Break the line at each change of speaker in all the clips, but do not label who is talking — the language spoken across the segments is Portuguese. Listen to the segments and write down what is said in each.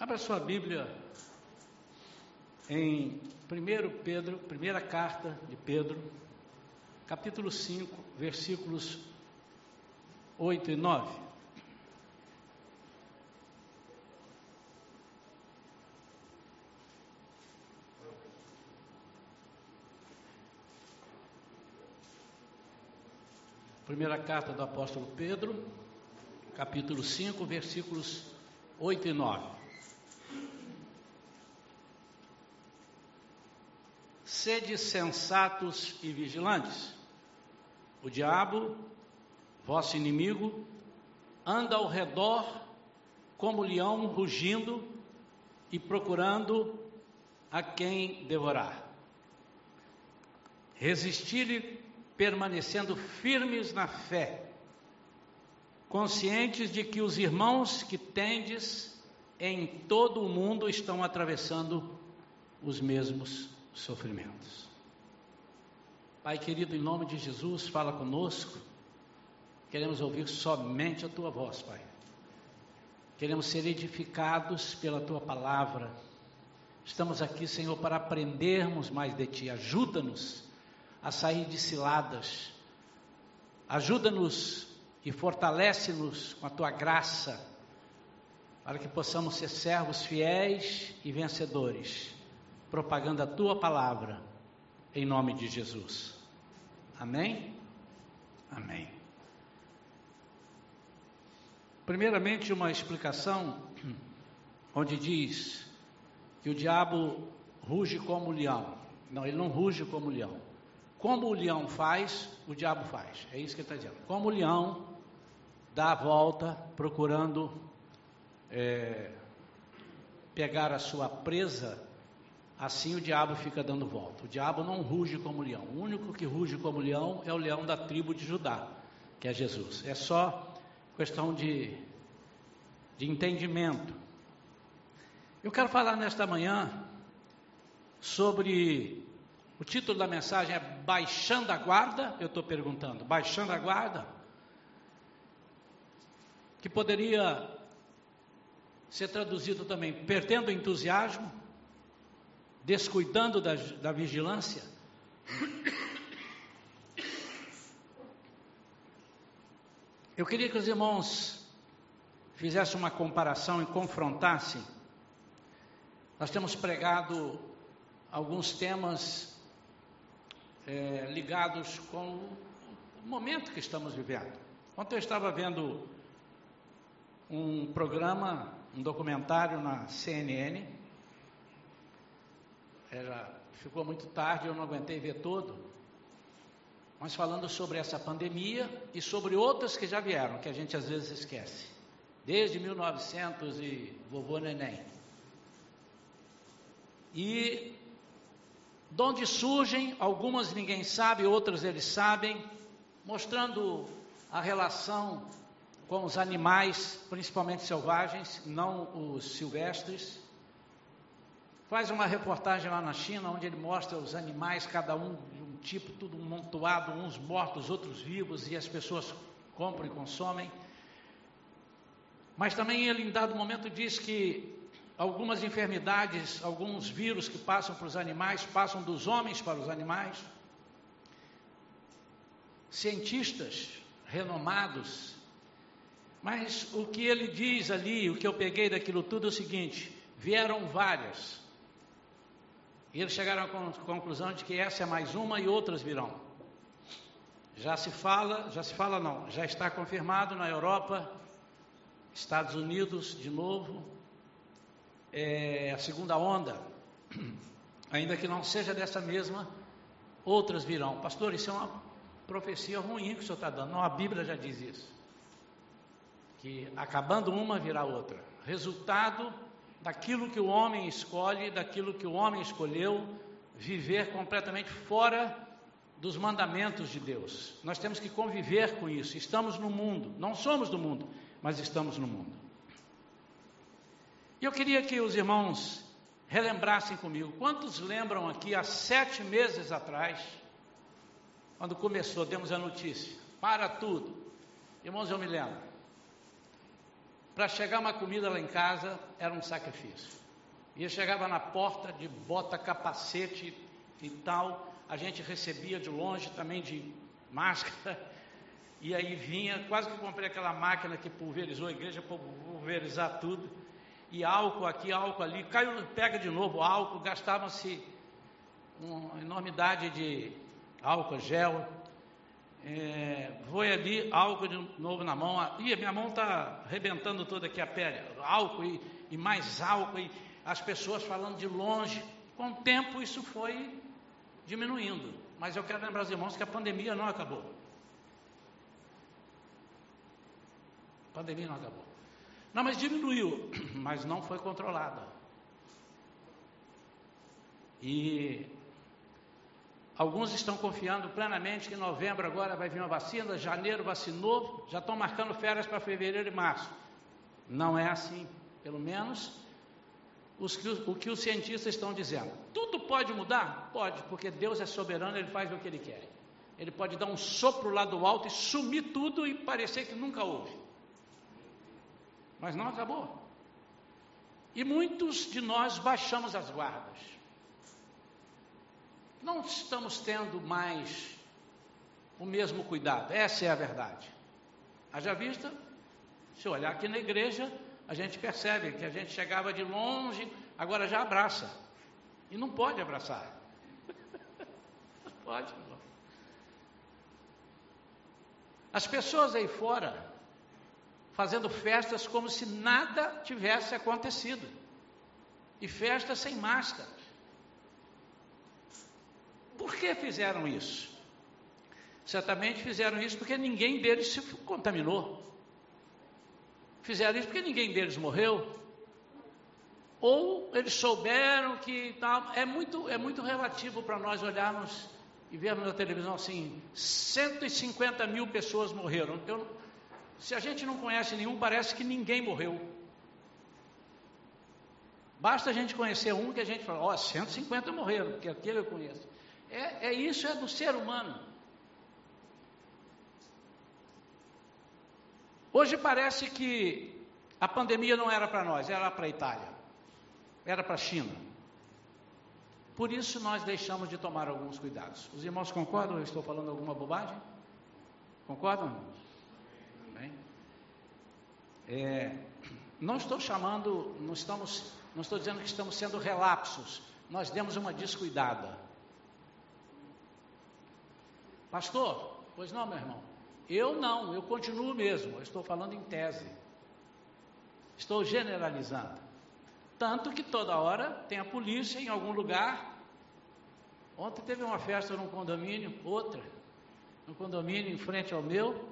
Abra sua Bíblia em 1 Pedro, primeira carta de Pedro, capítulo 5, versículos 8 e 9. Primeira carta do apóstolo Pedro, capítulo 5, versículos 8 e 9. Sede sensatos e vigilantes. O diabo, vosso inimigo, anda ao redor como leão rugindo e procurando a quem devorar. Resistir-lhe permanecendo firmes na fé, conscientes de que os irmãos que tendes em todo o mundo estão atravessando os mesmos sofrimentos. Pai querido, em nome de Jesus, fala conosco. Queremos ouvir somente a tua voz, Pai. Queremos ser edificados pela tua palavra. Estamos aqui, Senhor, para aprendermos mais de ti. Ajuda-nos a sair de ciladas. Ajuda-nos e fortalece-nos com a tua graça, para que possamos ser servos fiéis e vencedores propagando a tua palavra, em nome de Jesus. Amém? Amém. Primeiramente, uma explicação onde diz que o diabo ruge como leão. Não, ele não ruge como leão. Como o leão faz, o diabo faz. É isso que ele está dizendo. Como o leão dá a volta procurando é, pegar a sua presa Assim o diabo fica dando volta. O diabo não ruge como leão. O único que ruge como leão é o leão da tribo de Judá, que é Jesus. É só questão de, de entendimento. Eu quero falar nesta manhã sobre. O título da mensagem é Baixando a Guarda. Eu estou perguntando, baixando a guarda? Que poderia ser traduzido também, perdendo o entusiasmo descuidando da, da vigilância? Eu queria que os irmãos fizessem uma comparação e confrontassem. Nós temos pregado alguns temas é, ligados com o momento que estamos vivendo. Ontem eu estava vendo um programa, um documentário na CNN, era, ficou muito tarde, eu não aguentei ver todo, mas falando sobre essa pandemia e sobre outras que já vieram, que a gente às vezes esquece, desde 1900 e vovô neném. E de onde surgem, algumas ninguém sabe, outras eles sabem, mostrando a relação com os animais, principalmente selvagens, não os silvestres, Faz uma reportagem lá na China, onde ele mostra os animais, cada um de um tipo, tudo montuado, uns mortos, outros vivos, e as pessoas compram e consomem. Mas também ele, em dado momento, diz que algumas enfermidades, alguns vírus que passam para os animais, passam dos homens para os animais. Cientistas renomados. Mas o que ele diz ali, o que eu peguei daquilo tudo é o seguinte: vieram várias, e eles chegaram à conclusão de que essa é mais uma e outras virão. Já se fala, já se fala não, já está confirmado na Europa, Estados Unidos de novo, é, a segunda onda, ainda que não seja dessa mesma, outras virão. Pastor, isso é uma profecia ruim que o senhor está dando. Não, a Bíblia já diz isso. Que acabando uma virá outra. Resultado daquilo que o homem escolhe, daquilo que o homem escolheu, viver completamente fora dos mandamentos de Deus. Nós temos que conviver com isso. Estamos no mundo, não somos do mundo, mas estamos no mundo. E eu queria que os irmãos relembrassem comigo. Quantos lembram aqui, há sete meses atrás, quando começou, demos a notícia: para tudo. Irmãos, eu me lembro. Para chegar uma comida lá em casa era um sacrifício. E chegava na porta de bota, capacete e tal, a gente recebia de longe também de máscara, e aí vinha, quase que comprei aquela máquina que pulverizou a igreja para pulverizar tudo, e álcool aqui, álcool ali, caiu, pega de novo álcool, gastava-se uma enormidade de álcool, gel, é, foi ali, álcool de novo na mão, a minha mão está arrebentando toda aqui a pele, álcool e, e mais álcool, e as pessoas falando de longe, com o tempo isso foi diminuindo. Mas eu quero lembrar os irmãos que a pandemia não acabou. A pandemia não acabou. Não, mas diminuiu, mas não foi controlada. E alguns estão confiando plenamente que em novembro agora vai vir uma vacina, janeiro vacinou, já estão marcando férias para fevereiro e março. Não é assim, pelo menos os, o que os cientistas estão dizendo. Tudo pode mudar? Pode, porque Deus é soberano, Ele faz o que Ele quer. Ele pode dar um sopro lá do alto e sumir tudo e parecer que nunca houve. Mas não acabou. E muitos de nós baixamos as guardas. Não estamos tendo mais o mesmo cuidado. Essa é a verdade. Haja vista, se olhar aqui na igreja, a gente percebe que a gente chegava de longe, agora já abraça. E não pode abraçar. Não pode. Não. As pessoas aí fora fazendo festas como se nada tivesse acontecido. E festas sem máscara. Por que fizeram isso? Certamente fizeram isso porque ninguém deles se contaminou. Fizeram isso porque ninguém deles morreu. Ou eles souberam que tal. É muito, é muito relativo para nós olharmos e vermos na televisão assim: 150 mil pessoas morreram. Eu, se a gente não conhece nenhum, parece que ninguém morreu. Basta a gente conhecer um que a gente fala: Ó, oh, 150 morreram, porque aquele eu conheço. É, é isso, é do ser humano. Hoje parece que a pandemia não era para nós, era para a Itália, era para a China. Por isso nós deixamos de tomar alguns cuidados. Os irmãos concordam? Eu estou falando alguma bobagem? Concordam? É, não estou chamando, não estamos, não estou dizendo que estamos sendo relapsos. Nós demos uma descuidada. Pastor, pois não, meu irmão. Eu não, eu continuo mesmo, eu estou falando em tese. Estou generalizando. Tanto que toda hora tem a polícia em algum lugar. Ontem teve uma festa num condomínio, outra, no condomínio em frente ao meu.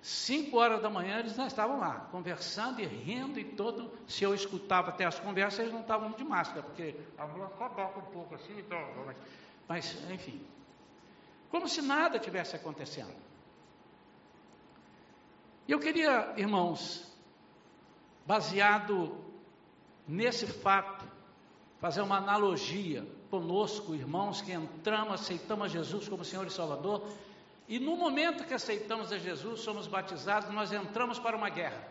Cinco horas da manhã eles não estavam lá, conversando e rindo e todo. Se eu escutava até as conversas, eles não estavam de máscara, porque a mulher abaca um pouco assim, então. Mas, enfim. Como se nada tivesse acontecendo. E eu queria, irmãos, baseado nesse fato, fazer uma analogia conosco, irmãos, que entramos, aceitamos Jesus como Senhor e Salvador, e no momento que aceitamos a Jesus, somos batizados, nós entramos para uma guerra.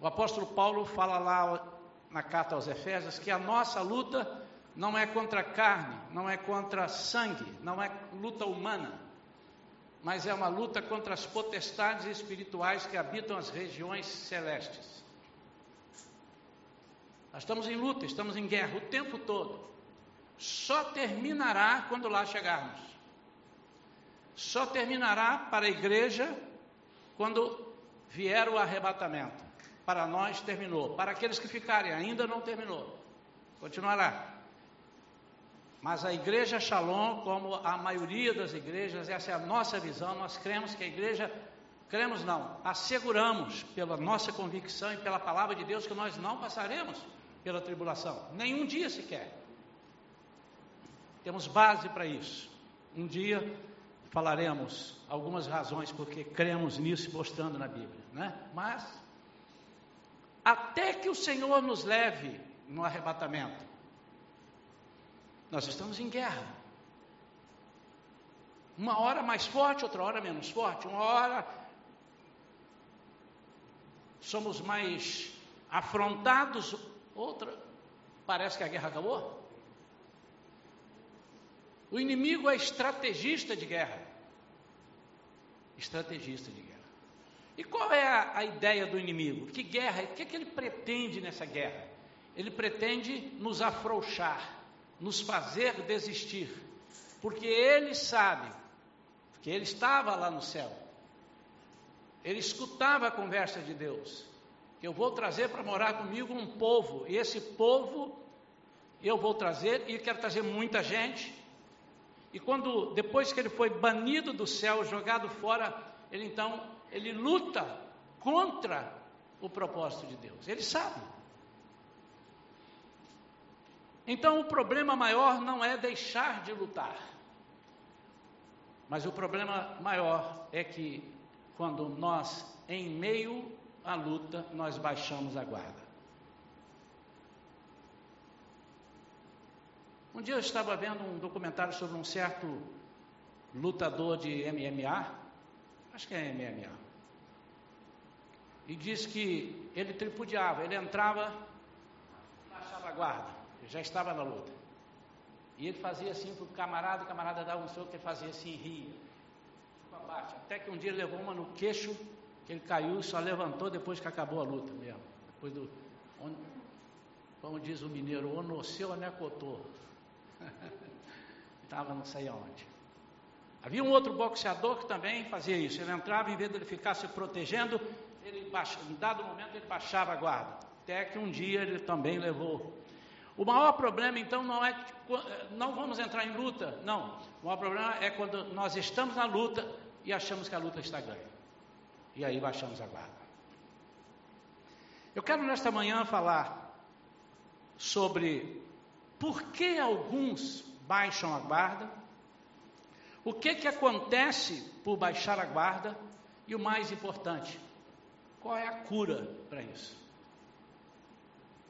O apóstolo Paulo fala lá na carta aos Efésios que a nossa luta não é contra carne, não é contra sangue, não é luta humana, mas é uma luta contra as potestades espirituais que habitam as regiões celestes. Nós estamos em luta, estamos em guerra o tempo todo. Só terminará quando lá chegarmos. Só terminará para a igreja quando vier o arrebatamento. Para nós terminou. Para aqueles que ficarem, ainda não terminou. Continuará. Mas a igreja Shalom, como a maioria das igrejas, essa é a nossa visão, nós cremos que a igreja, cremos não, asseguramos pela nossa convicção e pela palavra de Deus que nós não passaremos pela tribulação, nenhum dia sequer. Temos base para isso. Um dia falaremos algumas razões porque cremos nisso mostrando na Bíblia, né? Mas até que o Senhor nos leve no arrebatamento, nós estamos em guerra. Uma hora mais forte, outra hora menos forte. Uma hora somos mais afrontados. Outra, parece que a guerra acabou. O inimigo é estrategista de guerra. Estrategista de guerra. E qual é a, a ideia do inimigo? Que guerra? O que, é que ele pretende nessa guerra? Ele pretende nos afrouxar, nos fazer desistir, porque ele sabe, que ele estava lá no céu, ele escutava a conversa de Deus, eu vou trazer para morar comigo um povo, e esse povo eu vou trazer, e quero trazer muita gente, e quando, depois que ele foi banido do céu, jogado fora, ele então, ele luta contra o propósito de Deus. Ele sabe. Então o problema maior não é deixar de lutar. Mas o problema maior é que quando nós, em meio à luta, nós baixamos a guarda. Um dia eu estava vendo um documentário sobre um certo lutador de MMA, acho que é MMA, e diz que ele tripudiava, ele entrava, baixava a guarda, já estava na luta. E ele fazia assim para o camarada, o camarada dava um soco, ele fazia assim, ria, abaixo. Até que um dia levou uma no queixo, que ele caiu e só levantou depois que acabou a luta mesmo. Depois do, como diz o mineiro, o onoceu anecotô. Estava não sei aonde. Havia um outro boxeador que também fazia isso. Ele entrava, em vez de ele ficar se protegendo, ele baixa, em dado momento ele baixava a guarda. Até que um dia ele também levou. O maior problema então não é que não vamos entrar em luta, não. O maior problema é quando nós estamos na luta e achamos que a luta está ganha. E aí baixamos a guarda. Eu quero nesta manhã falar sobre por que alguns baixam a guarda? O que que acontece por baixar a guarda? E o mais importante, qual é a cura para isso?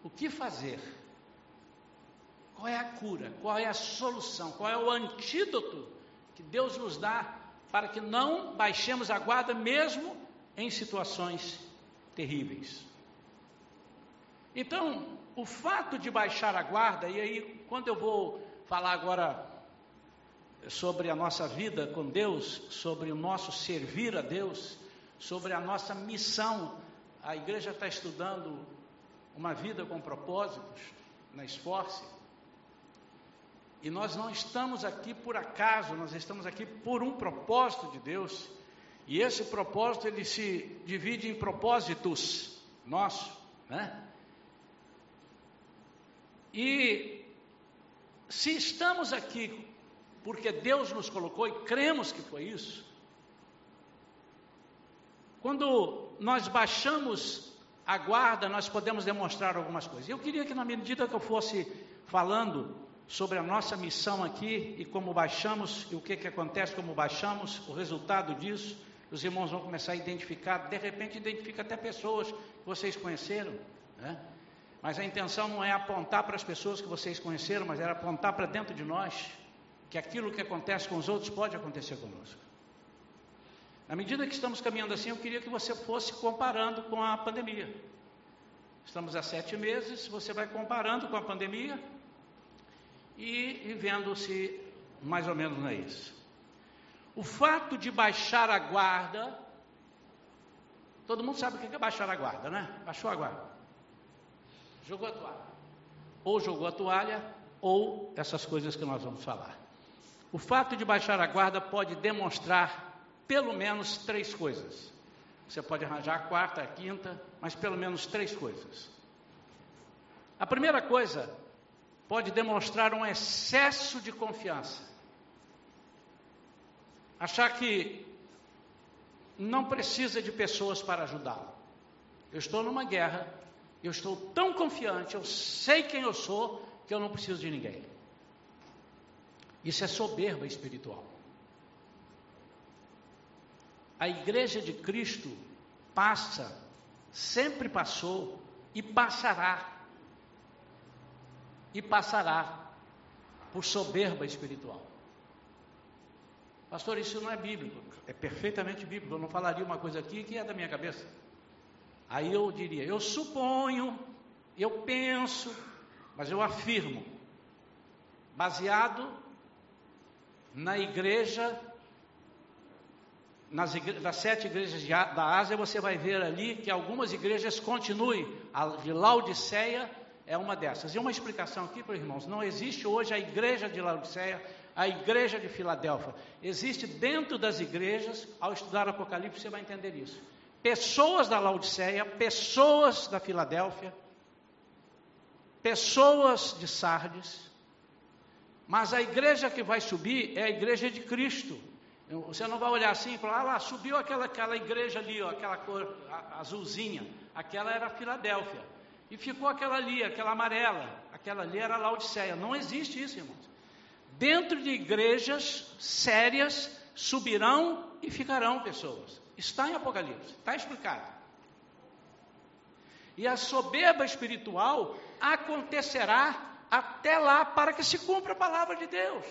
O que fazer? Qual é a cura? Qual é a solução? Qual é o antídoto que Deus nos dá para que não baixemos a guarda mesmo em situações terríveis? Então, o fato de baixar a guarda, e aí, quando eu vou falar agora sobre a nossa vida com Deus, sobre o nosso servir a Deus, sobre a nossa missão, a igreja está estudando uma vida com propósitos na Esforce. E nós não estamos aqui por acaso, nós estamos aqui por um propósito de Deus. E esse propósito ele se divide em propósitos nossos, né? E se estamos aqui porque Deus nos colocou e cremos que foi isso, quando nós baixamos a guarda, nós podemos demonstrar algumas coisas. Eu queria que, na medida que eu fosse falando sobre a nossa missão aqui e como baixamos, e o que, que acontece, como baixamos, o resultado disso, os irmãos vão começar a identificar, de repente identifica até pessoas que vocês conheceram, né? Mas a intenção não é apontar para as pessoas que vocês conheceram, mas era apontar para dentro de nós que aquilo que acontece com os outros pode acontecer conosco. Na medida que estamos caminhando assim, eu queria que você fosse comparando com a pandemia. Estamos há sete meses, você vai comparando com a pandemia e, e vendo se mais ou menos é isso. O fato de baixar a guarda, todo mundo sabe o que é baixar a guarda, né? Baixou a guarda jogou a toalha. Ou jogou a toalha, ou essas coisas que nós vamos falar. O fato de baixar a guarda pode demonstrar pelo menos três coisas. Você pode arranjar a quarta, a quinta, mas pelo menos três coisas. A primeira coisa pode demonstrar um excesso de confiança. Achar que não precisa de pessoas para ajudá-lo. Eu estou numa guerra, eu estou tão confiante, eu sei quem eu sou, que eu não preciso de ninguém. Isso é soberba espiritual. A igreja de Cristo passa, sempre passou e passará. E passará por soberba espiritual. Pastor, isso não é bíblico. É perfeitamente bíblico. Eu não falaria uma coisa aqui que é da minha cabeça. Aí eu diria: eu suponho, eu penso, mas eu afirmo, baseado na igreja, nas, igre das sete igrejas da Ásia, você vai ver ali que algumas igrejas continuem. A de Laodiceia é uma dessas. E uma explicação aqui para os irmãos: não existe hoje a igreja de Laodiceia, a igreja de Filadélfia. Existe dentro das igrejas, ao estudar Apocalipse, você vai entender isso. Pessoas da Laodiceia, pessoas da Filadélfia, pessoas de Sardes, mas a igreja que vai subir é a igreja de Cristo. Você não vai olhar assim e falar, ah lá, subiu aquela, aquela igreja ali, ó, aquela cor azulzinha. Aquela era Filadélfia. E ficou aquela ali, aquela amarela. Aquela ali era Laodiceia. Não existe isso, irmãos. Dentro de igrejas sérias subirão e ficarão pessoas. Está em Apocalipse, está explicado. E a soberba espiritual acontecerá até lá para que se cumpra a palavra de Deus.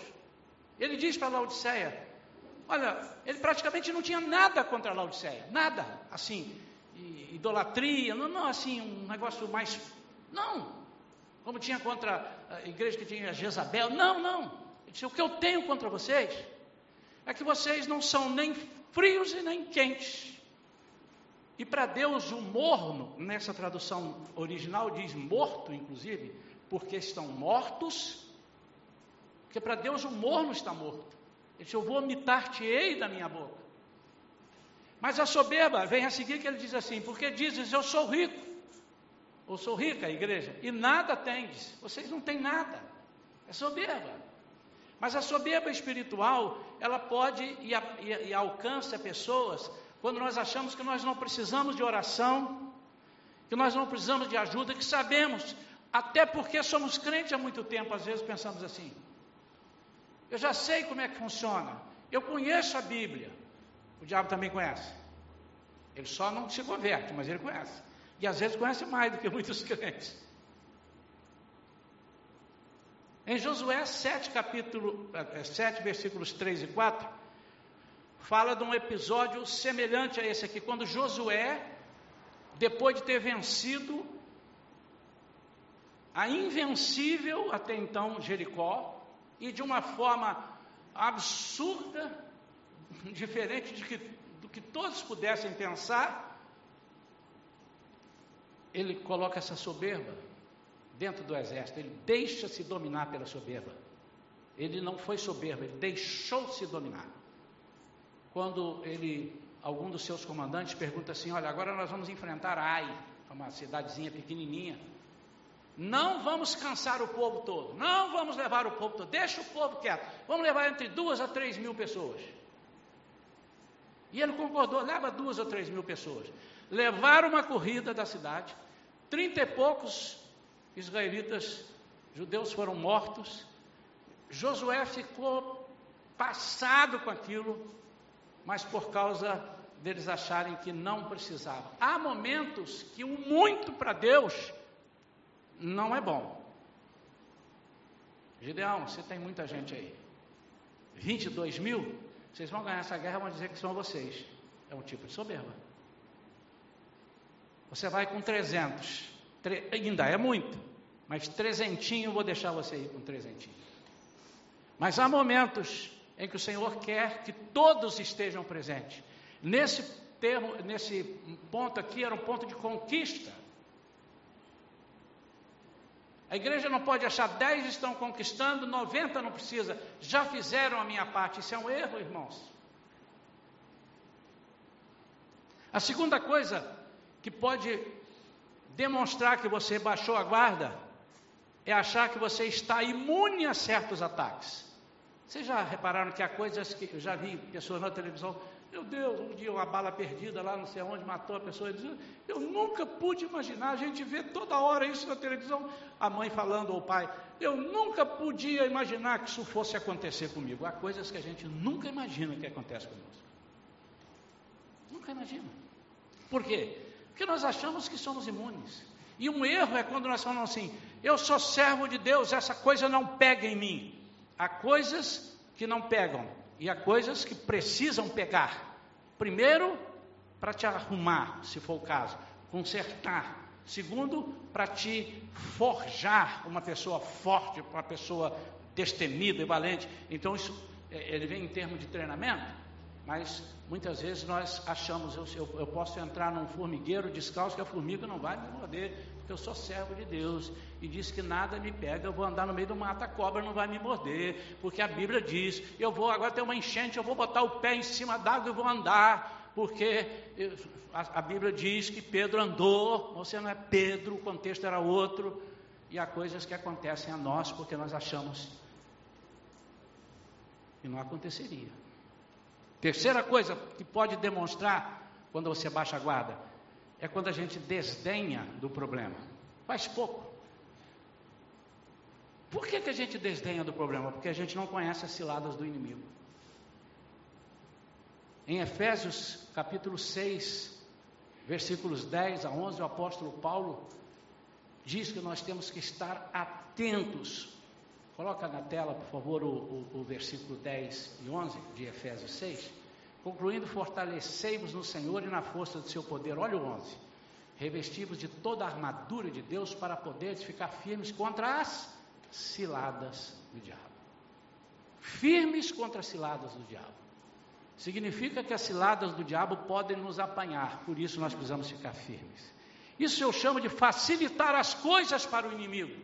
Ele diz para Laodiceia: Olha, ele praticamente não tinha nada contra Laodiceia, nada, assim, idolatria, não, não, assim, um negócio mais. Não, como tinha contra a igreja que tinha Jezabel, não, não. Ele disse: O que eu tenho contra vocês é que vocês não são nem frios e nem quentes. E para Deus, o morno, nessa tradução original diz morto, inclusive, porque estão mortos, porque para Deus o morno está morto. Ele disse, eu vou vomitar-te-ei da minha boca. Mas a soberba vem a seguir que ele diz assim, porque dizes, eu sou rico, ou sou rica, a igreja, e nada tendes, vocês não têm nada, é soberba. Mas a soberba espiritual, ela pode e, e, e alcança pessoas quando nós achamos que nós não precisamos de oração, que nós não precisamos de ajuda, que sabemos até porque somos crentes há muito tempo, às vezes pensamos assim. Eu já sei como é que funciona. Eu conheço a Bíblia. O diabo também conhece. Ele só não se converte, mas ele conhece. E às vezes conhece mais do que muitos crentes. Em Josué 7, capítulo 7, eh, versículos 3 e 4, fala de um episódio semelhante a esse aqui, quando Josué, depois de ter vencido a invencível até então Jericó, e de uma forma absurda, diferente de que, do que todos pudessem pensar, ele coloca essa soberba dentro do exército, ele deixa-se dominar pela soberba. Ele não foi soberbo, ele deixou-se dominar. Quando ele, algum dos seus comandantes pergunta assim: Olha, agora nós vamos enfrentar Ai, uma cidadezinha pequenininha. Não vamos cansar o povo todo, não vamos levar o povo todo, deixa o povo quieto, vamos levar entre duas a três mil pessoas. E ele concordou, leva duas ou três mil pessoas. Levaram uma corrida da cidade, trinta e poucos israelitas, judeus foram mortos. Josué ficou passado com aquilo, mas por causa deles acharem que não precisavam. Há momentos que o muito para Deus não é bom. Gideão, você tem muita gente aí. 22 mil, vocês vão ganhar essa guerra, vão dizer que são vocês. É um tipo de soberba. Você vai com 300, tre... ainda é muito, mas trezentinho vou deixar você ir com trezentinho. Mas há momentos em que o Senhor quer que todos estejam presentes. Nesse termo, nesse ponto aqui era um ponto de conquista. A igreja não pode achar 10 estão conquistando, 90 não precisa. Já fizeram a minha parte. Isso é um erro, irmãos. A segunda coisa que pode demonstrar que você baixou a guarda é achar que você está imune a certos ataques. Vocês já repararam que há coisas que eu já vi pessoas na televisão meu Deus, um dia uma bala perdida lá, não sei onde, matou a pessoa. Eu nunca pude imaginar, a gente vê toda hora isso na televisão, a mãe falando ou o pai. Eu nunca podia imaginar que isso fosse acontecer comigo. Há coisas que a gente nunca imagina que acontece conosco. Nunca imagina. Por quê? Porque nós achamos que somos imunes. E um erro é quando nós falamos assim: eu sou servo de Deus, essa coisa não pega em mim. Há coisas que não pegam e há coisas que precisam pegar. Primeiro, para te arrumar, se for o caso. consertar. Segundo, para te forjar uma pessoa forte, uma pessoa destemida e valente. Então, isso é, ele vem em termos de treinamento, mas muitas vezes nós achamos, eu, eu, eu, posso entrar num formigueiro descalço que a formiga não vai me morder, porque eu sou servo de Deus e diz que nada me pega, eu vou andar no meio do mato, a cobra não vai me morder, porque a Bíblia diz, eu vou agora ter uma enchente, eu vou botar o pé em cima d'água e vou andar, porque a, a Bíblia diz que Pedro andou, você não é Pedro, o contexto era outro, e há coisas que acontecem a nós porque nós achamos e não aconteceria. Terceira coisa que pode demonstrar quando você baixa a guarda é quando a gente desdenha do problema. Faz pouco. Por que, que a gente desdenha do problema? Porque a gente não conhece as ciladas do inimigo. Em Efésios capítulo 6, versículos 10 a 11, o apóstolo Paulo diz que nós temos que estar atentos Coloca na tela, por favor, o, o, o versículo 10 e 11 de Efésios 6. Concluindo, fortalecei-vos no Senhor e na força do seu poder. Olha o 11. Revestivos de toda a armadura de Deus para poderes ficar firmes contra as ciladas do diabo. Firmes contra as ciladas do diabo. Significa que as ciladas do diabo podem nos apanhar, por isso nós precisamos ficar firmes. Isso eu chamo de facilitar as coisas para o inimigo.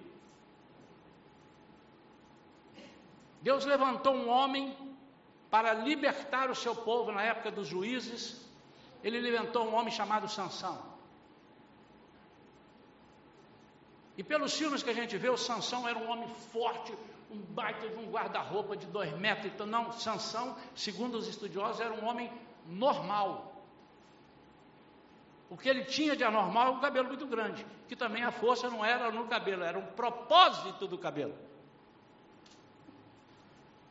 Deus levantou um homem para libertar o seu povo na época dos juízes. Ele levantou um homem chamado Sansão. E pelos filmes que a gente vê, o Sansão era um homem forte, um baita de um guarda-roupa de dois metros. Então, não, Sansão, segundo os estudiosos, era um homem normal. O que ele tinha de anormal é um cabelo muito grande, que também a força não era no cabelo, era um propósito do cabelo.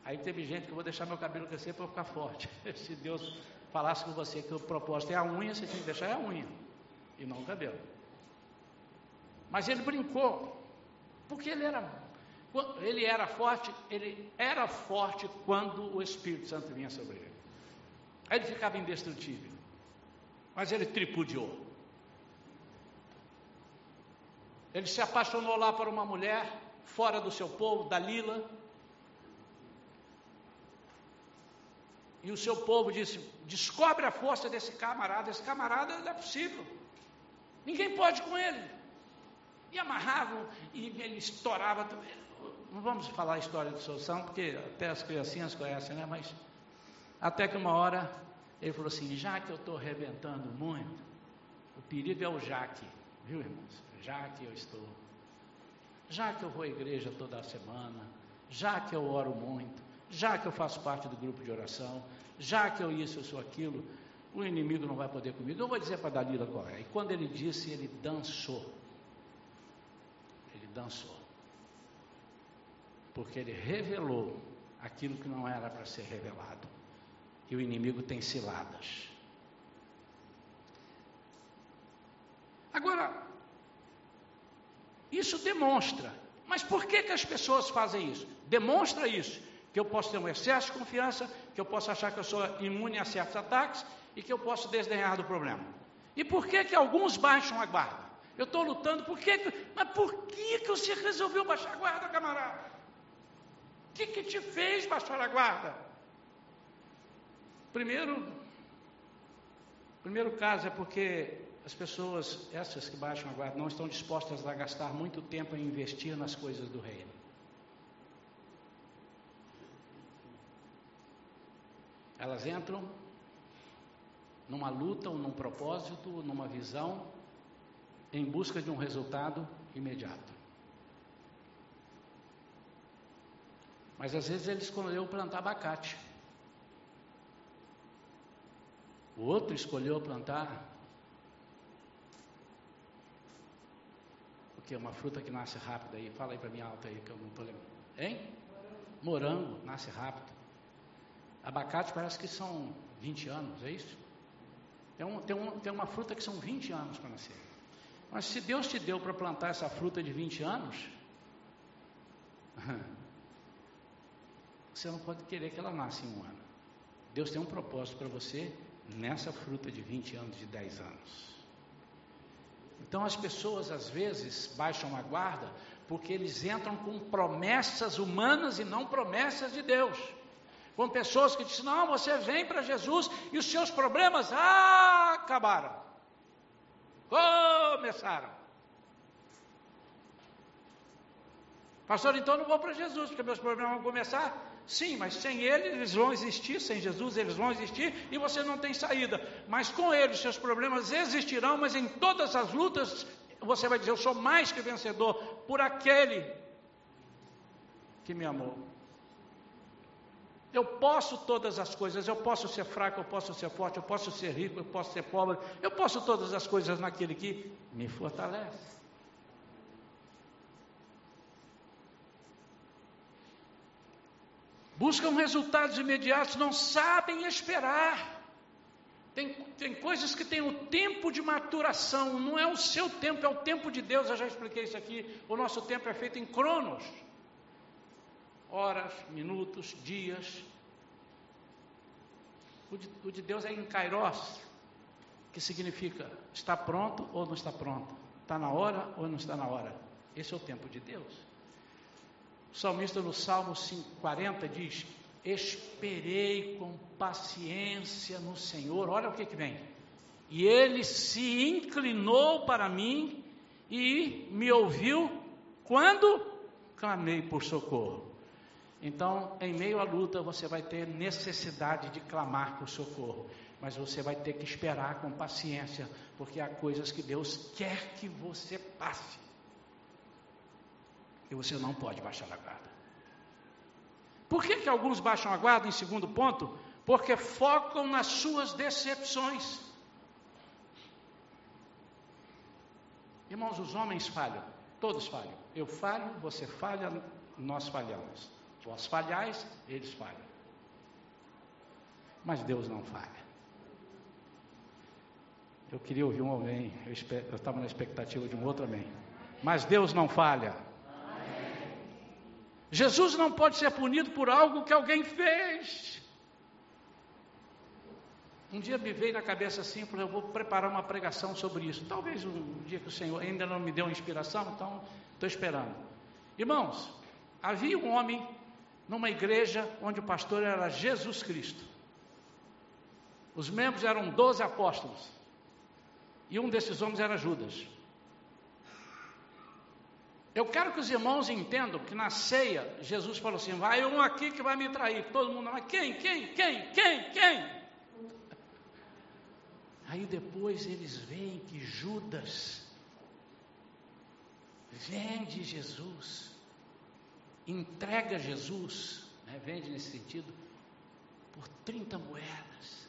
Aí teve gente que eu vou deixar meu cabelo crescer para eu ficar forte. Se Deus falasse com você que o propósito é a unha, você tinha que deixar a unha e não o cabelo. Mas ele brincou, porque ele era, ele era forte, ele era forte quando o Espírito Santo vinha sobre ele. Aí ele ficava indestrutível. Mas ele tripudiou. Ele se apaixonou lá por uma mulher, fora do seu povo, Dalila, E o seu povo disse: descobre a força desse camarada. Esse camarada não é possível. Ninguém pode com ele. E amarravam, e ele estourava. Não vamos falar a história de Sansão, porque até as criancinhas conhecem, né? Mas até que uma hora ele falou assim: já que eu estou arrebentando muito, o perigo é o Jaque, viu irmãos? Já que eu estou, já que eu vou à igreja toda semana, já que eu oro muito, já que eu faço parte do grupo de oração, já que eu isso, eu sou aquilo, o inimigo não vai poder comigo. Eu vou dizer para Dalila qual é. E quando ele disse, ele dançou. Ele dançou. Porque ele revelou aquilo que não era para ser revelado. E o inimigo tem ciladas. Agora, isso demonstra. Mas por que, que as pessoas fazem isso? Demonstra isso que eu posso ter um excesso de confiança, que eu posso achar que eu sou imune a certos ataques e que eu posso desdenhar do problema. E por que que alguns baixam a guarda? Eu estou lutando, por que, mas por que que você resolveu baixar a guarda, camarada? O que que te fez baixar a guarda? Primeiro, primeiro caso é porque as pessoas, essas que baixam a guarda, não estão dispostas a gastar muito tempo em investir nas coisas do reino. Elas entram numa luta, ou num propósito, ou numa visão, em busca de um resultado imediato. Mas às vezes ele escolheu plantar abacate. O outro escolheu plantar o que? Uma fruta que nasce rápido aí. Fala aí para mim alto aí que eu não estou lembrando. Hein? Morango, nasce rápido. Abacate parece que são 20 anos, é isso? Tem, um, tem, um, tem uma fruta que são 20 anos para nascer. Mas se Deus te deu para plantar essa fruta de 20 anos, você não pode querer que ela nasça em um ano. Deus tem um propósito para você nessa fruta de 20 anos, de 10 anos. Então as pessoas às vezes baixam a guarda porque eles entram com promessas humanas e não promessas de Deus. Com pessoas que dizem: Não, você vem para Jesus e os seus problemas ah, acabaram. Começaram. Pastor, então não vou para Jesus, porque meus problemas vão começar. Sim, mas sem Ele eles vão existir, sem Jesus eles vão existir e você não tem saída. Mas com Ele os seus problemas existirão, mas em todas as lutas você vai dizer: Eu sou mais que vencedor por aquele que me amou. Eu posso todas as coisas, eu posso ser fraco, eu posso ser forte, eu posso ser rico, eu posso ser pobre, eu posso todas as coisas naquele que me fortalece. Buscam resultados imediatos, não sabem esperar. Tem, tem coisas que têm o tempo de maturação, não é o seu tempo, é o tempo de Deus. Eu já expliquei isso aqui. O nosso tempo é feito em cronos horas, minutos, dias. O de, o de Deus é em kairos, que significa está pronto ou não está pronto, está na hora ou não está na hora. Esse é o tempo de Deus. O salmista no Salmo 40 diz: Esperei com paciência no Senhor. Olha o que, que vem. E ele se inclinou para mim e me ouviu quando clamei por socorro. Então, em meio à luta, você vai ter necessidade de clamar por socorro, mas você vai ter que esperar com paciência, porque há coisas que Deus quer que você passe. E você não pode baixar a guarda. Por que, que alguns baixam a guarda, em segundo ponto? Porque focam nas suas decepções. Irmãos, os homens falham, todos falham. Eu falho, você falha, nós falhamos. Vós falhais, eles falham. Mas Deus não falha. Eu queria ouvir um amém. Eu estava na expectativa de um outro amém. Mas Deus não falha. Jesus não pode ser punido por algo que alguém fez. Um dia me veio na cabeça assim, falei, eu vou preparar uma pregação sobre isso. Talvez um dia que o Senhor ainda não me deu inspiração, então estou esperando. Irmãos, havia um homem numa igreja onde o pastor era Jesus Cristo. Os membros eram doze apóstolos. E um desses homens era Judas. Eu quero que os irmãos entendam que na ceia, Jesus falou assim: vai um aqui que vai me trair. Todo mundo, mas quem, quem, quem, quem, quem? Aí depois eles veem que Judas vende Jesus entrega Jesus, né, vende nesse sentido, por 30 moedas.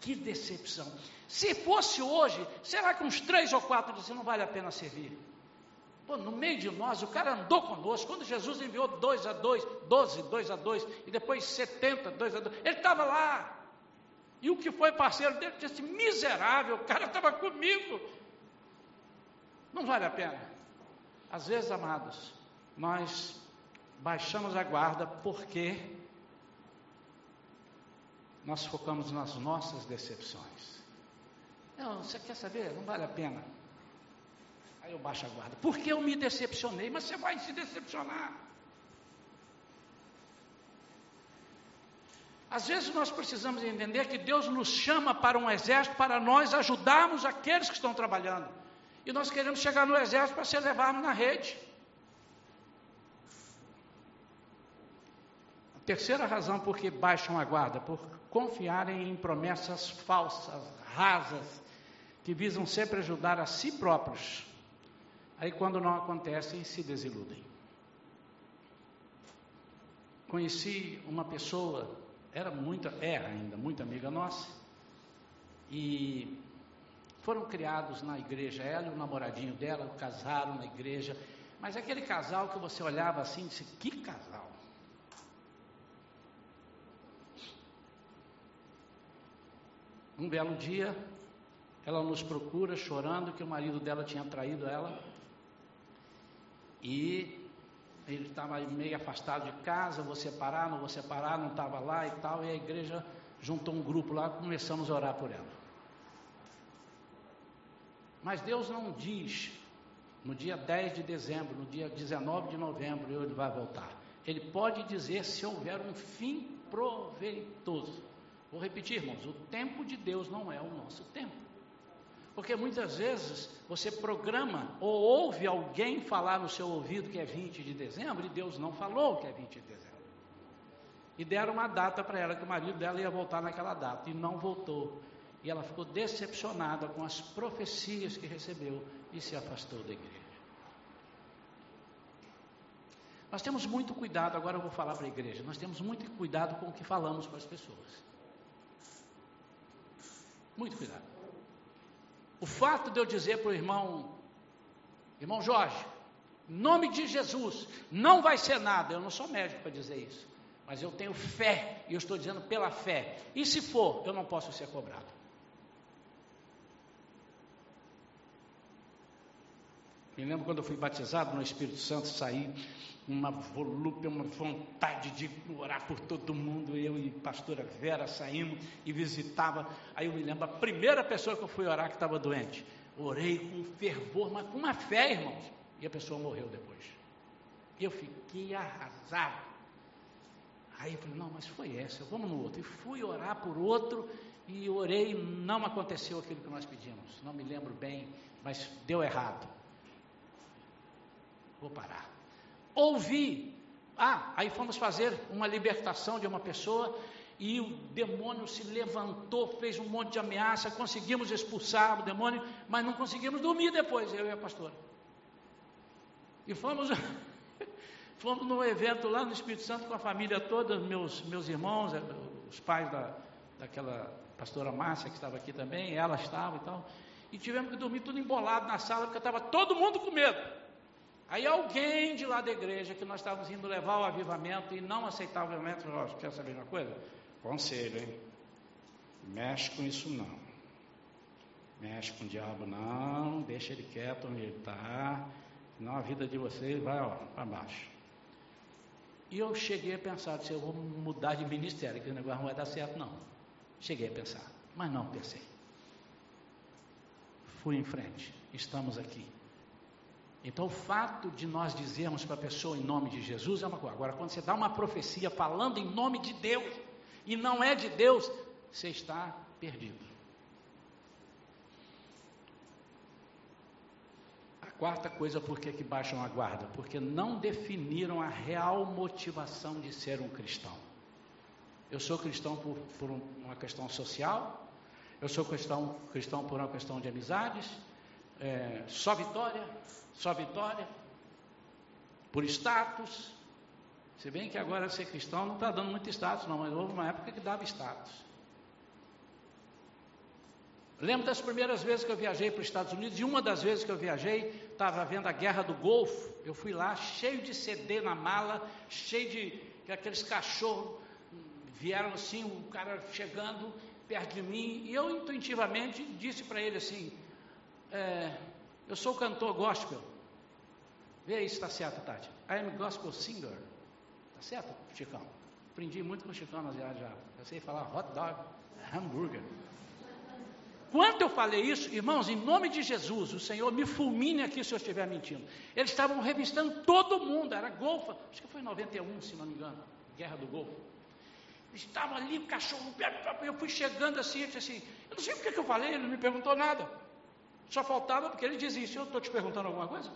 Que decepção. Se fosse hoje, será que uns três ou quatro dizem, não vale a pena servir? Pô, no meio de nós, o cara andou conosco. Quando Jesus enviou dois a dois, doze, dois a dois, e depois setenta, dois a dois, ele estava lá. E o que foi parceiro dele disse: miserável, o cara estava comigo. Não vale a pena. Às vezes, amados, nós baixamos a guarda porque nós focamos nas nossas decepções. Não, você quer saber? Não vale a pena. Aí eu baixo a guarda. Porque eu me decepcionei, mas você vai se decepcionar. Às vezes nós precisamos entender que Deus nos chama para um exército para nós ajudarmos aqueles que estão trabalhando. E nós queremos chegar no exército para ser levarmos na rede. Terceira razão por que baixam a guarda, por confiarem em promessas falsas, rasas, que visam sempre ajudar a si próprios. Aí, quando não acontecem, se desiludem. Conheci uma pessoa, era muito, é ainda muito amiga nossa, e foram criados na igreja, ela e o namoradinho dela casaram na igreja, mas aquele casal que você olhava assim disse: que casal! Um belo dia, ela nos procura chorando que o marido dela tinha traído ela. E ele estava meio afastado de casa, vou separar, não vou separar, não estava lá e tal. E a igreja juntou um grupo lá, começamos a orar por ela. Mas Deus não diz no dia 10 de dezembro, no dia 19 de novembro, ele vai voltar. Ele pode dizer se houver um fim proveitoso. Vou repetir, irmãos: o tempo de Deus não é o nosso tempo. Porque muitas vezes você programa ou ouve alguém falar no seu ouvido que é 20 de dezembro e Deus não falou que é 20 de dezembro. E deram uma data para ela, que o marido dela ia voltar naquela data, e não voltou. E ela ficou decepcionada com as profecias que recebeu e se afastou da igreja. Nós temos muito cuidado, agora eu vou falar para a igreja, nós temos muito cuidado com o que falamos para as pessoas. Muito cuidado. O fato de eu dizer para o irmão, irmão Jorge, em nome de Jesus, não vai ser nada, eu não sou médico para dizer isso, mas eu tenho fé, e eu estou dizendo pela fé, e se for, eu não posso ser cobrado. Me lembro quando eu fui batizado no Espírito Santo, saí uma volúpia, uma vontade de orar por todo mundo. Eu e pastora Vera saímos e visitava. Aí eu me lembro, a primeira pessoa que eu fui orar que estava doente. Orei com fervor, mas com uma fé, irmãos. E a pessoa morreu depois. Eu fiquei arrasado. Aí eu falei, não, mas foi essa, vamos no outro. E fui orar por outro e orei, não aconteceu aquilo que nós pedimos. Não me lembro bem, mas deu errado. Vou parar. Ouvi. Ah, aí fomos fazer uma libertação de uma pessoa e o demônio se levantou, fez um monte de ameaça, conseguimos expulsar o demônio, mas não conseguimos dormir depois, eu e a pastora. E fomos, fomos num evento lá no Espírito Santo com a família toda, meus, meus irmãos, eh, os pais da, daquela pastora Márcia que estava aqui também, ela estava e tal. E tivemos que dormir tudo embolado na sala, porque estava todo mundo com medo. Aí alguém de lá da igreja que nós estávamos indo levar o avivamento e não aceitava o avivamento, falou, quer saber uma coisa? Conselho, hein? Mexe com isso não. Mexe com o diabo não, deixa ele quieto onde ele está, senão a vida de vocês vai para baixo. E eu cheguei a pensar, se eu vou mudar de ministério, que o negócio não vai dar certo, não. Cheguei a pensar, mas não pensei. Fui em frente, estamos aqui. Então, o fato de nós dizermos para a pessoa em nome de Jesus é uma coisa. Agora, quando você dá uma profecia falando em nome de Deus e não é de Deus, você está perdido. A quarta coisa, por que, que baixam a guarda? Porque não definiram a real motivação de ser um cristão. Eu sou cristão por, por uma questão social, eu sou cristão, cristão por uma questão de amizades, é, só vitória, só vitória, por status. Se bem que agora ser cristão não está dando muito status, não, mas houve uma época que dava status. Lembro das primeiras vezes que eu viajei para os Estados Unidos, e uma das vezes que eu viajei, estava vendo a guerra do Golfo. Eu fui lá, cheio de CD na mala, cheio de aqueles cachorros vieram assim, o cara chegando perto de mim, e eu intuitivamente disse para ele assim: é, eu sou cantor gospel. Vê aí se está certo, Tati. I am gospel singer. Está certo, Chicão? Aprendi muito com o Chicão na já. Eu sei falar hot dog, hambúrguer. Quando eu falei isso, irmãos, em nome de Jesus, o Senhor me fulmine aqui se eu estiver mentindo. Eles estavam revistando todo mundo, era Golfa, acho que foi em 91, se não me engano, Guerra do Golfo. Estavam ali, o cachorro, eu fui chegando assim, eu disse assim, eu não sei porque que eu falei, ele não me perguntou nada. Só faltava porque ele dizia isso. Eu estou te perguntando alguma coisa?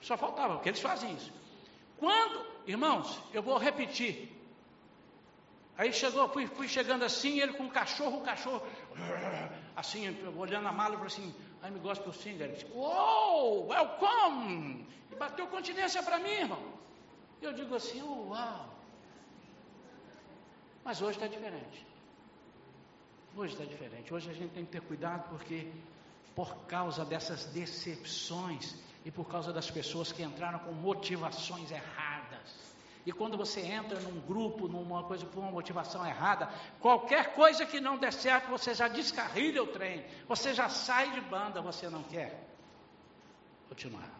Só faltava, porque eles fazem isso. Quando, irmãos, eu vou repetir. Aí chegou, fui, fui chegando assim, ele com o cachorro, o cachorro, assim, olhando a mala, falou assim, ai me gosta do singer. Uou, welcome! E bateu continência para mim, irmão. Eu digo assim, uau. Mas hoje está diferente. Hoje está diferente. Hoje a gente tem que ter cuidado porque, por causa dessas decepções e por causa das pessoas que entraram com motivações erradas. E quando você entra num grupo, numa coisa por uma motivação errada, qualquer coisa que não der certo, você já descarrilha o trem, você já sai de banda, você não quer continuar.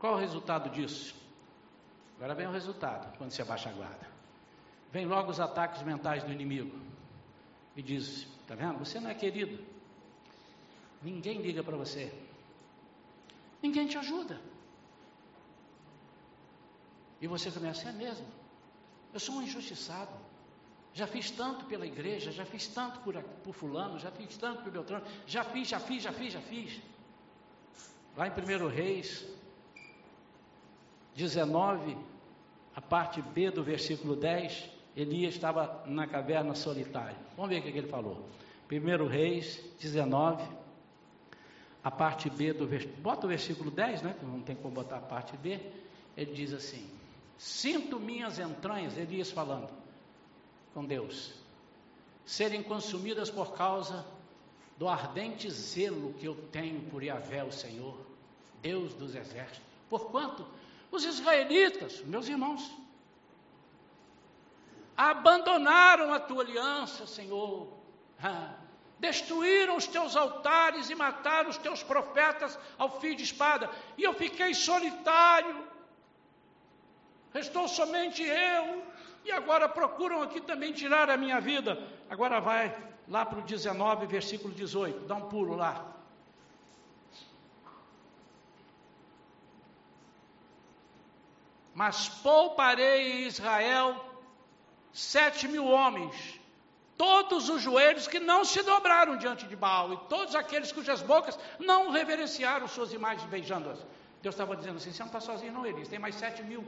Qual o resultado disso? Agora vem o resultado quando você abaixa a guarda. Vem logo os ataques mentais do inimigo. E diz: Está vendo? Você não é querido. ninguém liga para você. Ninguém te ajuda. E você começa, é mesmo. Eu sou um injustiçado. Já fiz tanto pela igreja, já fiz tanto por, por fulano, já fiz tanto por Beltrano, já fiz, já fiz, já fiz, já fiz. Lá em 1 Reis 19, a parte B do versículo 10, Elias estava na caverna solitária. Vamos ver o que, ele falou. 1 Reis 19, a parte B do versículo. Bota o versículo 10, né? Não tem como botar a parte B. Ele diz assim: Sinto minhas entranhas, Elias falando com Deus, serem consumidas por causa do ardente zelo que eu tenho por Yahvé, o Senhor, Deus dos exércitos. Porquanto os israelitas, meus irmãos, abandonaram a tua aliança, Senhor. destruíram os teus altares e mataram os teus profetas ao fio de espada. E eu fiquei solitário. Restou somente eu. E agora procuram aqui também tirar a minha vida. Agora vai lá para o 19, versículo 18. Dá um pulo lá. Mas pouparei Israel sete mil homens, todos os joelhos que não se dobraram diante de Baal, e todos aqueles cujas bocas não reverenciaram suas imagens beijando-as. Deus estava dizendo assim: você não está sozinho, não, Elias, tem mais sete mil.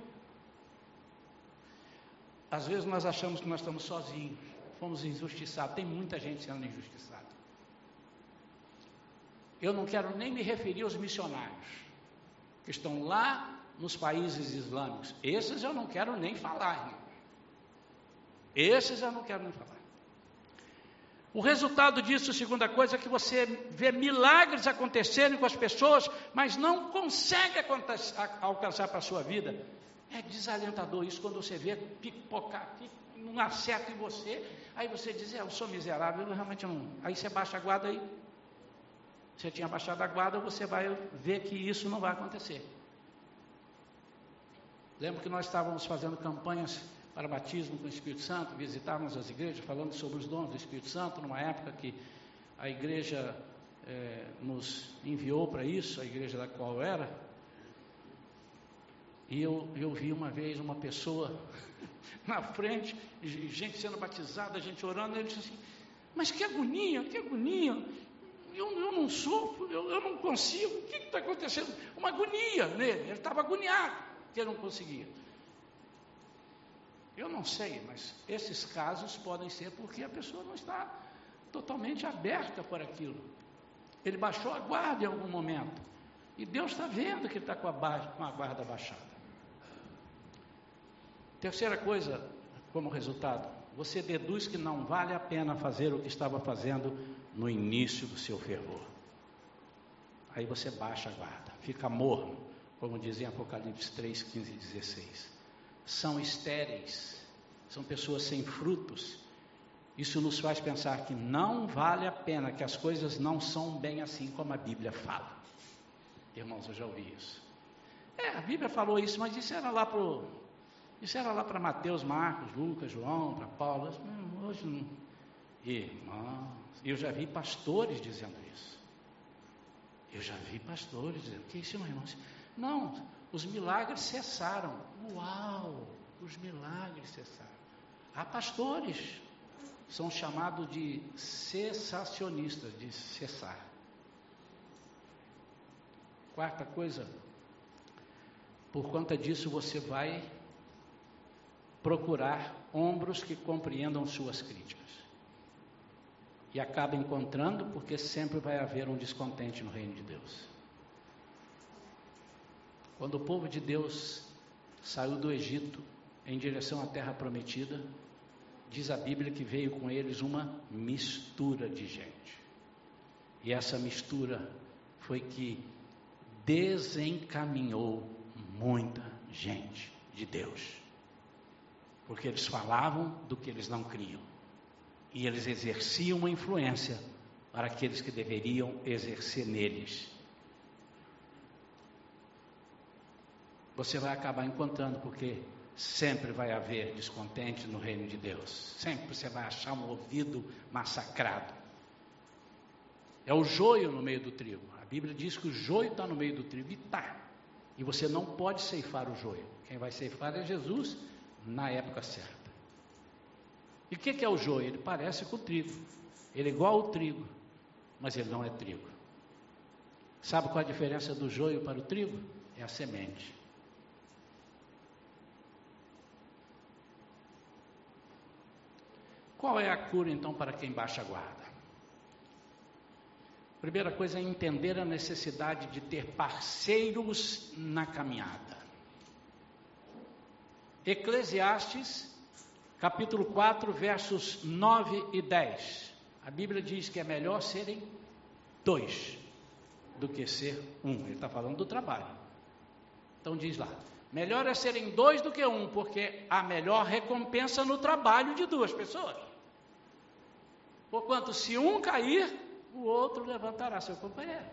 Às vezes nós achamos que nós estamos sozinhos, fomos injustiçados, tem muita gente sendo injustiçada. Eu não quero nem me referir aos missionários que estão lá nos países islâmicos. Esses eu não quero nem falar. Esses eu não quero nem falar. O resultado disso, segunda coisa, é que você vê milagres acontecerem com as pessoas, mas não consegue alcançar para a sua vida. É desalentador isso quando você vê pipocar, não acerta em você, aí você diz, é, eu sou miserável, eu realmente não. Aí você baixa a guarda aí. Você tinha baixado a guarda, você vai ver que isso não vai acontecer. Lembro que nós estávamos fazendo campanhas para batismo com o Espírito Santo, visitávamos as igrejas falando sobre os dons do Espírito Santo, numa época que a igreja é, nos enviou para isso, a igreja da qual eu era. E eu, eu vi uma vez uma pessoa na frente, gente sendo batizada, gente orando, e ele disse assim, mas que agonia, que agonia, eu, eu não sofro, eu, eu não consigo, o que está acontecendo? Uma agonia nele, ele estava agoniado, que ele não conseguia. Eu não sei, mas esses casos podem ser porque a pessoa não está totalmente aberta por aquilo. Ele baixou a guarda em algum momento. E Deus está vendo que ele está com a, com a guarda baixada. Terceira coisa, como resultado, você deduz que não vale a pena fazer o que estava fazendo no início do seu fervor. Aí você baixa a guarda, fica morno, como dizia em Apocalipse 3, 15 e 16 são estéreis, são pessoas sem frutos. Isso nos faz pensar que não vale a pena, que as coisas não são bem assim como a Bíblia fala. Irmãos, eu já ouvi isso. É, a Bíblia falou isso, mas isso era lá para isso era lá para Mateus, Marcos, Lucas, João, para Paulo. Hum, hoje não. Irmãos, eu já vi pastores dizendo isso. Eu já vi pastores dizendo, que isso, irmãos? Não, os milagres cessaram. Uau! Os milagres cessaram. Há pastores, são chamados de cessacionistas, de cessar. Quarta coisa, por conta disso você vai procurar ombros que compreendam suas críticas. E acaba encontrando, porque sempre vai haver um descontente no reino de Deus. Quando o povo de Deus saiu do Egito em direção à terra prometida, diz a Bíblia que veio com eles uma mistura de gente. E essa mistura foi que desencaminhou muita gente de Deus. Porque eles falavam do que eles não criam. E eles exerciam uma influência para aqueles que deveriam exercer neles. Você vai acabar encontrando, porque sempre vai haver descontente no reino de Deus. Sempre você vai achar um ouvido massacrado. É o joio no meio do trigo. A Bíblia diz que o joio está no meio do trigo e está. E você não pode ceifar o joio. Quem vai ceifar é Jesus na época certa. E o que, que é o joio? Ele parece com o trigo. Ele é igual ao trigo, mas ele não é trigo. Sabe qual a diferença do joio para o trigo? É a semente. Qual é a cura então para quem baixa a guarda? Primeira coisa é entender a necessidade de ter parceiros na caminhada. Eclesiastes, capítulo 4, versos 9 e 10. A Bíblia diz que é melhor serem dois do que ser um. Ele está falando do trabalho. Então diz lá: melhor é serem dois do que um, porque há melhor recompensa no trabalho de duas pessoas. Porquanto, se um cair, o outro levantará seu companheiro.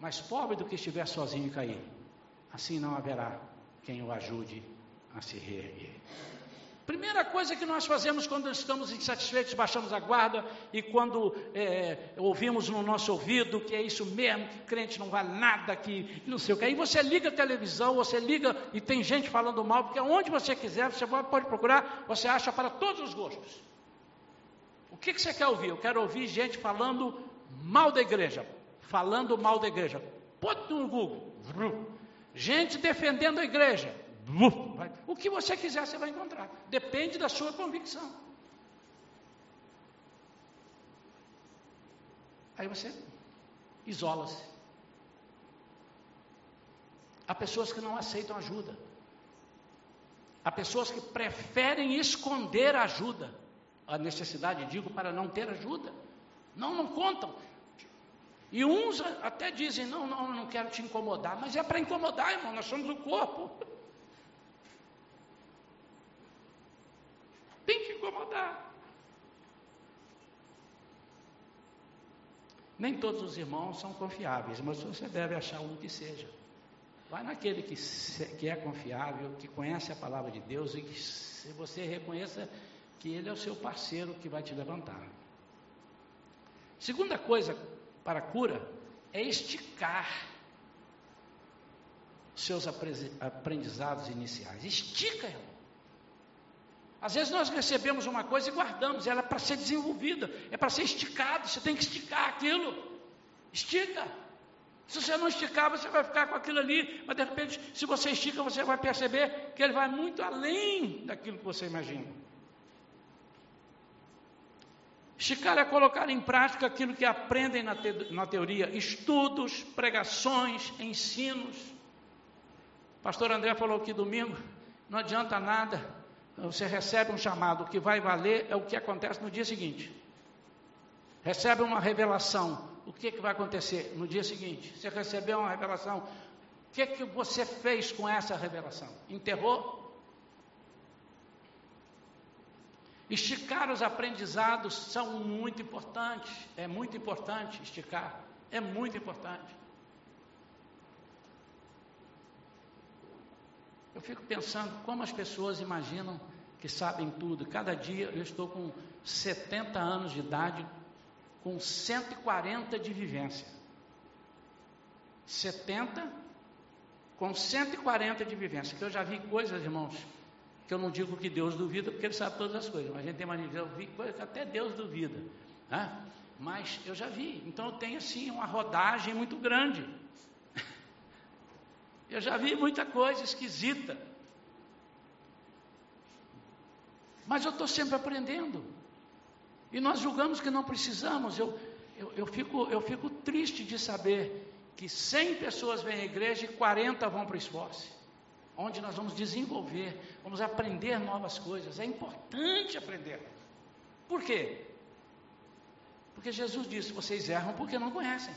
Mas pobre do que estiver sozinho e cair, assim não haverá quem o ajude a se reerguer. Primeira coisa que nós fazemos quando estamos insatisfeitos, baixamos a guarda e quando é, ouvimos no nosso ouvido que é isso mesmo, que crente não vale nada, que não sei o que. Aí você liga a televisão, você liga e tem gente falando mal, porque onde você quiser, você pode procurar, você acha para todos os gostos. Que, que você quer ouvir? Eu quero ouvir gente falando mal da igreja. Falando mal da igreja. Pode no Google. Gente defendendo a igreja. O que você quiser você vai encontrar. Depende da sua convicção. Aí você isola-se. Há pessoas que não aceitam ajuda. Há pessoas que preferem esconder ajuda a necessidade, digo, para não ter ajuda. Não, não contam. E uns até dizem: não, não, não quero te incomodar, mas é para incomodar, irmão, nós somos o corpo. Tem que incomodar. Nem todos os irmãos são confiáveis, mas você deve achar um que seja. Vai naquele que, que é confiável, que conhece a palavra de Deus e que se você reconheça que Ele é o seu parceiro que vai te levantar. Segunda coisa para a cura é esticar seus aprendizados iniciais. Estica, irmão. Às vezes nós recebemos uma coisa e guardamos, ela é para ser desenvolvida, é para ser esticado, você tem que esticar aquilo. Estica. Se você não esticar, você vai ficar com aquilo ali, mas de repente, se você estica, você vai perceber que ele vai muito além daquilo que você imagina. É colocar em prática aquilo que aprendem na, te, na teoria, estudos, pregações, ensinos. Pastor André falou que domingo não adianta nada, você recebe um chamado, o que vai valer é o que acontece no dia seguinte. Recebe uma revelação, o que, que vai acontecer no dia seguinte? Você recebeu uma revelação, o que, que você fez com essa revelação? Enterrou? Esticar os aprendizados são muito importantes, é muito importante esticar, é muito importante. Eu fico pensando como as pessoas imaginam que sabem tudo. Cada dia eu estou com 70 anos de idade, com 140 de vivência. 70 com 140 de vivência, que eu já vi coisas, irmãos, que eu não digo que Deus duvida, porque Ele sabe todas as coisas, mas a gente tem mania de ouvir coisas que até Deus duvida. Né? Mas eu já vi, então eu tenho assim uma rodagem muito grande. Eu já vi muita coisa esquisita. Mas eu estou sempre aprendendo. E nós julgamos que não precisamos. Eu, eu, eu, fico, eu fico triste de saber que 100 pessoas vêm à igreja e 40 vão para o esforço onde nós vamos desenvolver, vamos aprender novas coisas. É importante aprender. Por quê? Porque Jesus disse: vocês erram porque não conhecem.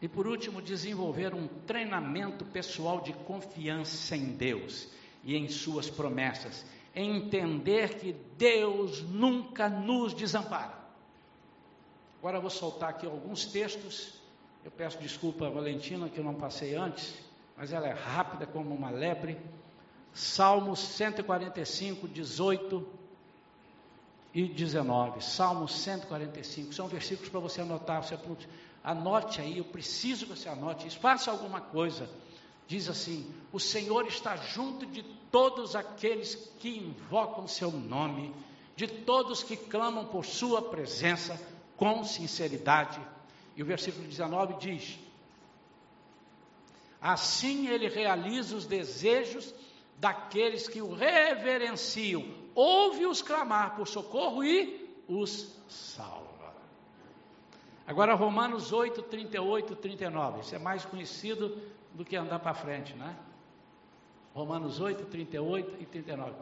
E por último, desenvolver um treinamento pessoal de confiança em Deus e em Suas promessas. Entender que Deus nunca nos desampara. Agora eu vou soltar aqui alguns textos eu peço desculpa a Valentina que eu não passei antes, mas ela é rápida como uma lebre. Salmos 145, 18. e 19. Salmo 145. São versículos para você anotar. Você anote aí, eu preciso que você anote isso. Faça alguma coisa. Diz assim: O Senhor está junto de todos aqueles que invocam seu nome, de todos que clamam por sua presença com sinceridade. E o versículo 19 diz: Assim ele realiza os desejos daqueles que o reverenciam, ouve-os clamar por socorro e os salva. Agora, Romanos 8, 38, 39. Isso é mais conhecido do que andar para frente, né? Romanos 8, 38 e 39.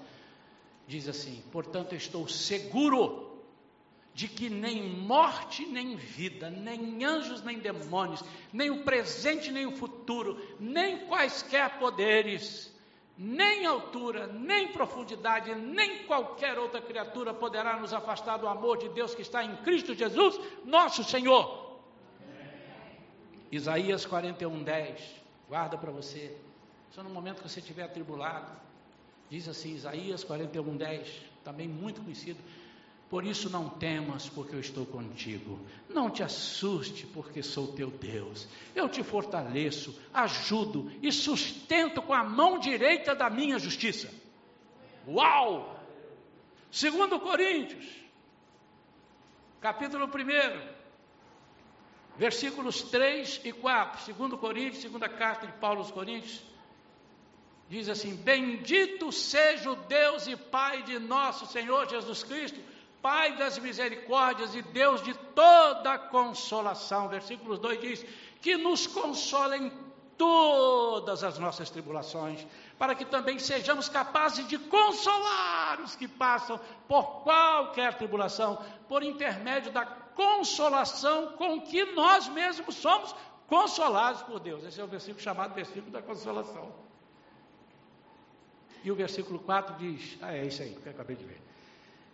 Diz assim: Portanto, estou seguro de que nem morte, nem vida, nem anjos, nem demônios, nem o presente, nem o futuro, nem quaisquer poderes, nem altura, nem profundidade, nem qualquer outra criatura poderá nos afastar do amor de Deus que está em Cristo Jesus, nosso Senhor. Isaías 41, 10, guarda para você, só no momento que você estiver atribulado, diz assim, Isaías 41, 10, também muito conhecido, por isso não temas, porque eu estou contigo. Não te assuste, porque sou teu Deus. Eu te fortaleço, ajudo e sustento com a mão direita da minha justiça. Uau! Segundo Coríntios, capítulo 1, versículos 3 e 4. Segundo Coríntios, segunda carta de Paulo aos Coríntios, diz assim: Bendito seja o Deus e Pai de nosso Senhor Jesus Cristo Pai das misericórdias e Deus de toda consolação. Versículo 2 diz: que nos consola em todas as nossas tribulações, para que também sejamos capazes de consolar os que passam por qualquer tribulação, por intermédio da consolação com que nós mesmos somos consolados por Deus. Esse é o versículo chamado versículo da consolação. E o versículo 4 diz: Ah, é isso aí que eu acabei de ver.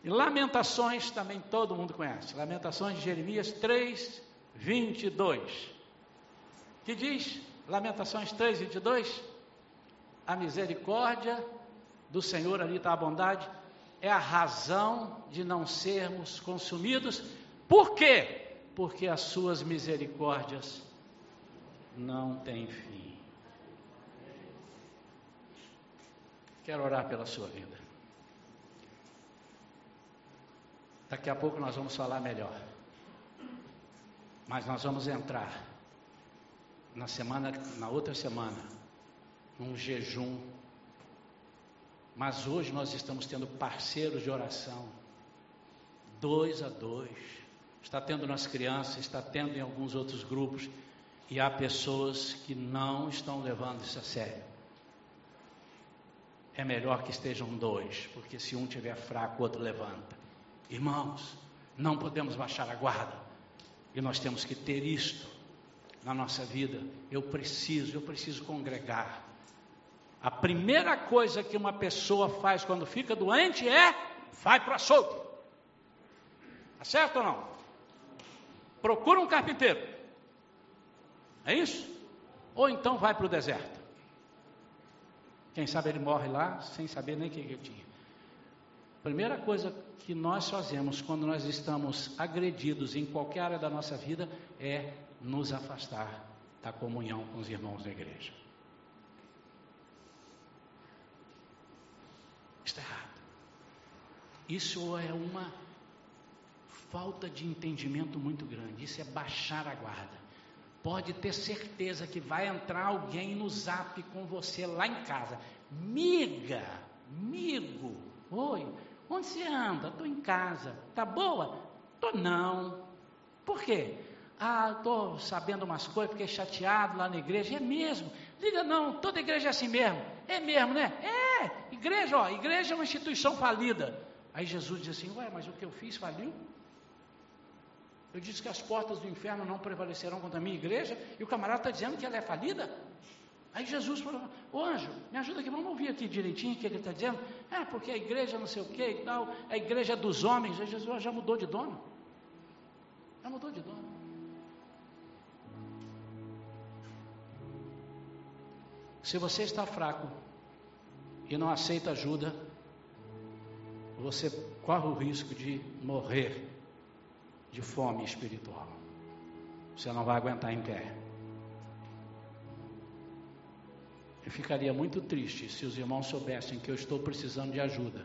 E Lamentações também todo mundo conhece. Lamentações de Jeremias 3, 22. Que diz, Lamentações 3, 22? A misericórdia do Senhor, ali está a bondade, é a razão de não sermos consumidos. Por quê? Porque as suas misericórdias não têm fim. Quero orar pela sua vida. Daqui a pouco nós vamos falar melhor. Mas nós vamos entrar na semana, na outra semana, num jejum. Mas hoje nós estamos tendo parceiros de oração, dois a dois. Está tendo nas crianças, está tendo em alguns outros grupos, e há pessoas que não estão levando isso a sério. É melhor que estejam dois, porque se um tiver fraco, o outro levanta. Irmãos, não podemos baixar a guarda. E nós temos que ter isto na nossa vida. Eu preciso, eu preciso congregar. A primeira coisa que uma pessoa faz quando fica doente é vai para o açougue. Tá certo ou não? Procura um carpinteiro. É isso? Ou então vai para o deserto. Quem sabe ele morre lá sem saber nem o que ele tinha. Primeira coisa que nós fazemos quando nós estamos agredidos em qualquer área da nossa vida é nos afastar da comunhão com os irmãos da igreja. Está errado. Isso é uma falta de entendimento muito grande. Isso é baixar a guarda. Pode ter certeza que vai entrar alguém no zap com você lá em casa. Miga, migo, oi, Onde você anda? Estou em casa. Tá boa? Tô não. Por quê? Ah, estou sabendo umas coisas, fiquei chateado lá na igreja. É mesmo. Liga não, toda igreja é assim mesmo. É mesmo, né? É, igreja, ó, igreja é uma instituição falida. Aí Jesus diz assim, ué, mas o que eu fiz faliu? Eu disse que as portas do inferno não prevalecerão contra a minha igreja, e o camarada está dizendo que ela é falida? Aí Jesus falou, ô anjo, me ajuda aqui, vamos ouvir aqui direitinho o que ele está dizendo. É, porque a igreja não sei o que e tal, a igreja é dos homens. Aí Jesus já mudou de dono. Já mudou de dono. Se você está fraco e não aceita ajuda, você corre o risco de morrer de fome espiritual. Você não vai aguentar em pé. Eu ficaria muito triste se os irmãos soubessem que eu estou precisando de ajuda.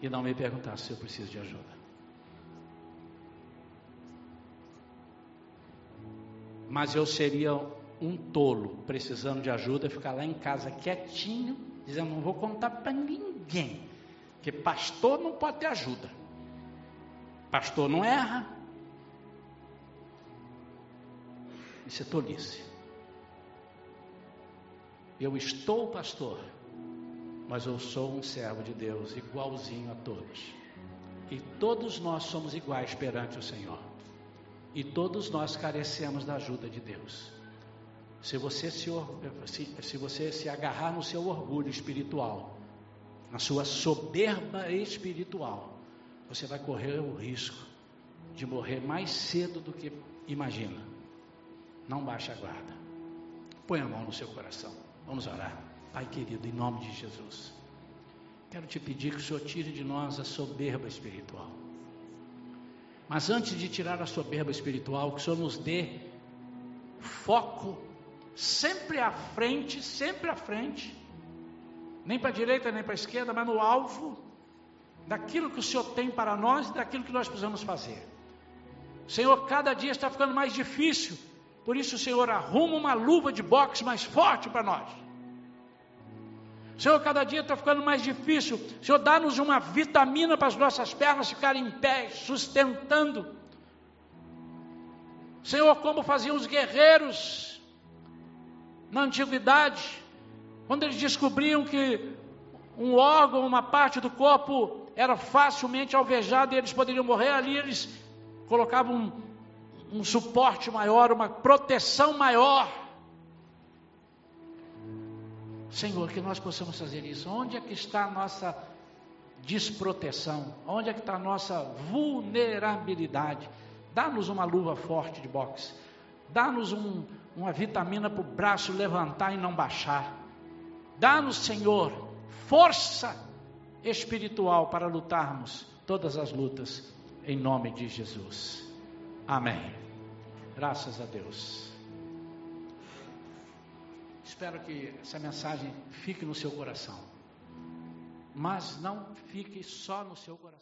E não me perguntassem se eu preciso de ajuda. Mas eu seria um tolo precisando de ajuda, ficar lá em casa quietinho, dizendo: não vou contar para ninguém, que pastor não pode ter ajuda, pastor não erra. Isso é tolice. Eu estou pastor, mas eu sou um servo de Deus, igualzinho a todos. E todos nós somos iguais perante o Senhor. E todos nós carecemos da ajuda de Deus. Se você se, se, se, você se agarrar no seu orgulho espiritual, na sua soberba espiritual, você vai correr o risco de morrer mais cedo do que imagina. Não baixe a guarda. Põe a mão no seu coração. Vamos orar. Pai querido, em nome de Jesus, quero te pedir que o Senhor tire de nós a soberba espiritual. Mas antes de tirar a soberba espiritual, que o Senhor nos dê foco sempre à frente, sempre à frente, nem para a direita nem para a esquerda, mas no alvo daquilo que o Senhor tem para nós e daquilo que nós precisamos fazer. Senhor, cada dia está ficando mais difícil, por isso, Senhor, arruma uma luva de boxe mais forte para nós. Senhor, cada dia está ficando mais difícil. Senhor, dá-nos uma vitamina para as nossas pernas ficarem em pé, sustentando. Senhor, como faziam os guerreiros na antiguidade, quando eles descobriam que um órgão, uma parte do corpo era facilmente alvejado e eles poderiam morrer ali, eles colocavam um suporte maior, uma proteção maior. Senhor, que nós possamos fazer isso. Onde é que está a nossa desproteção? Onde é que está a nossa vulnerabilidade? Dá-nos uma luva forte de boxe. Dá-nos um, uma vitamina para o braço levantar e não baixar. Dá-nos, Senhor, força espiritual para lutarmos todas as lutas, em nome de Jesus. Amém. Graças a Deus. Espero que essa mensagem fique no seu coração, mas não fique só no seu coração.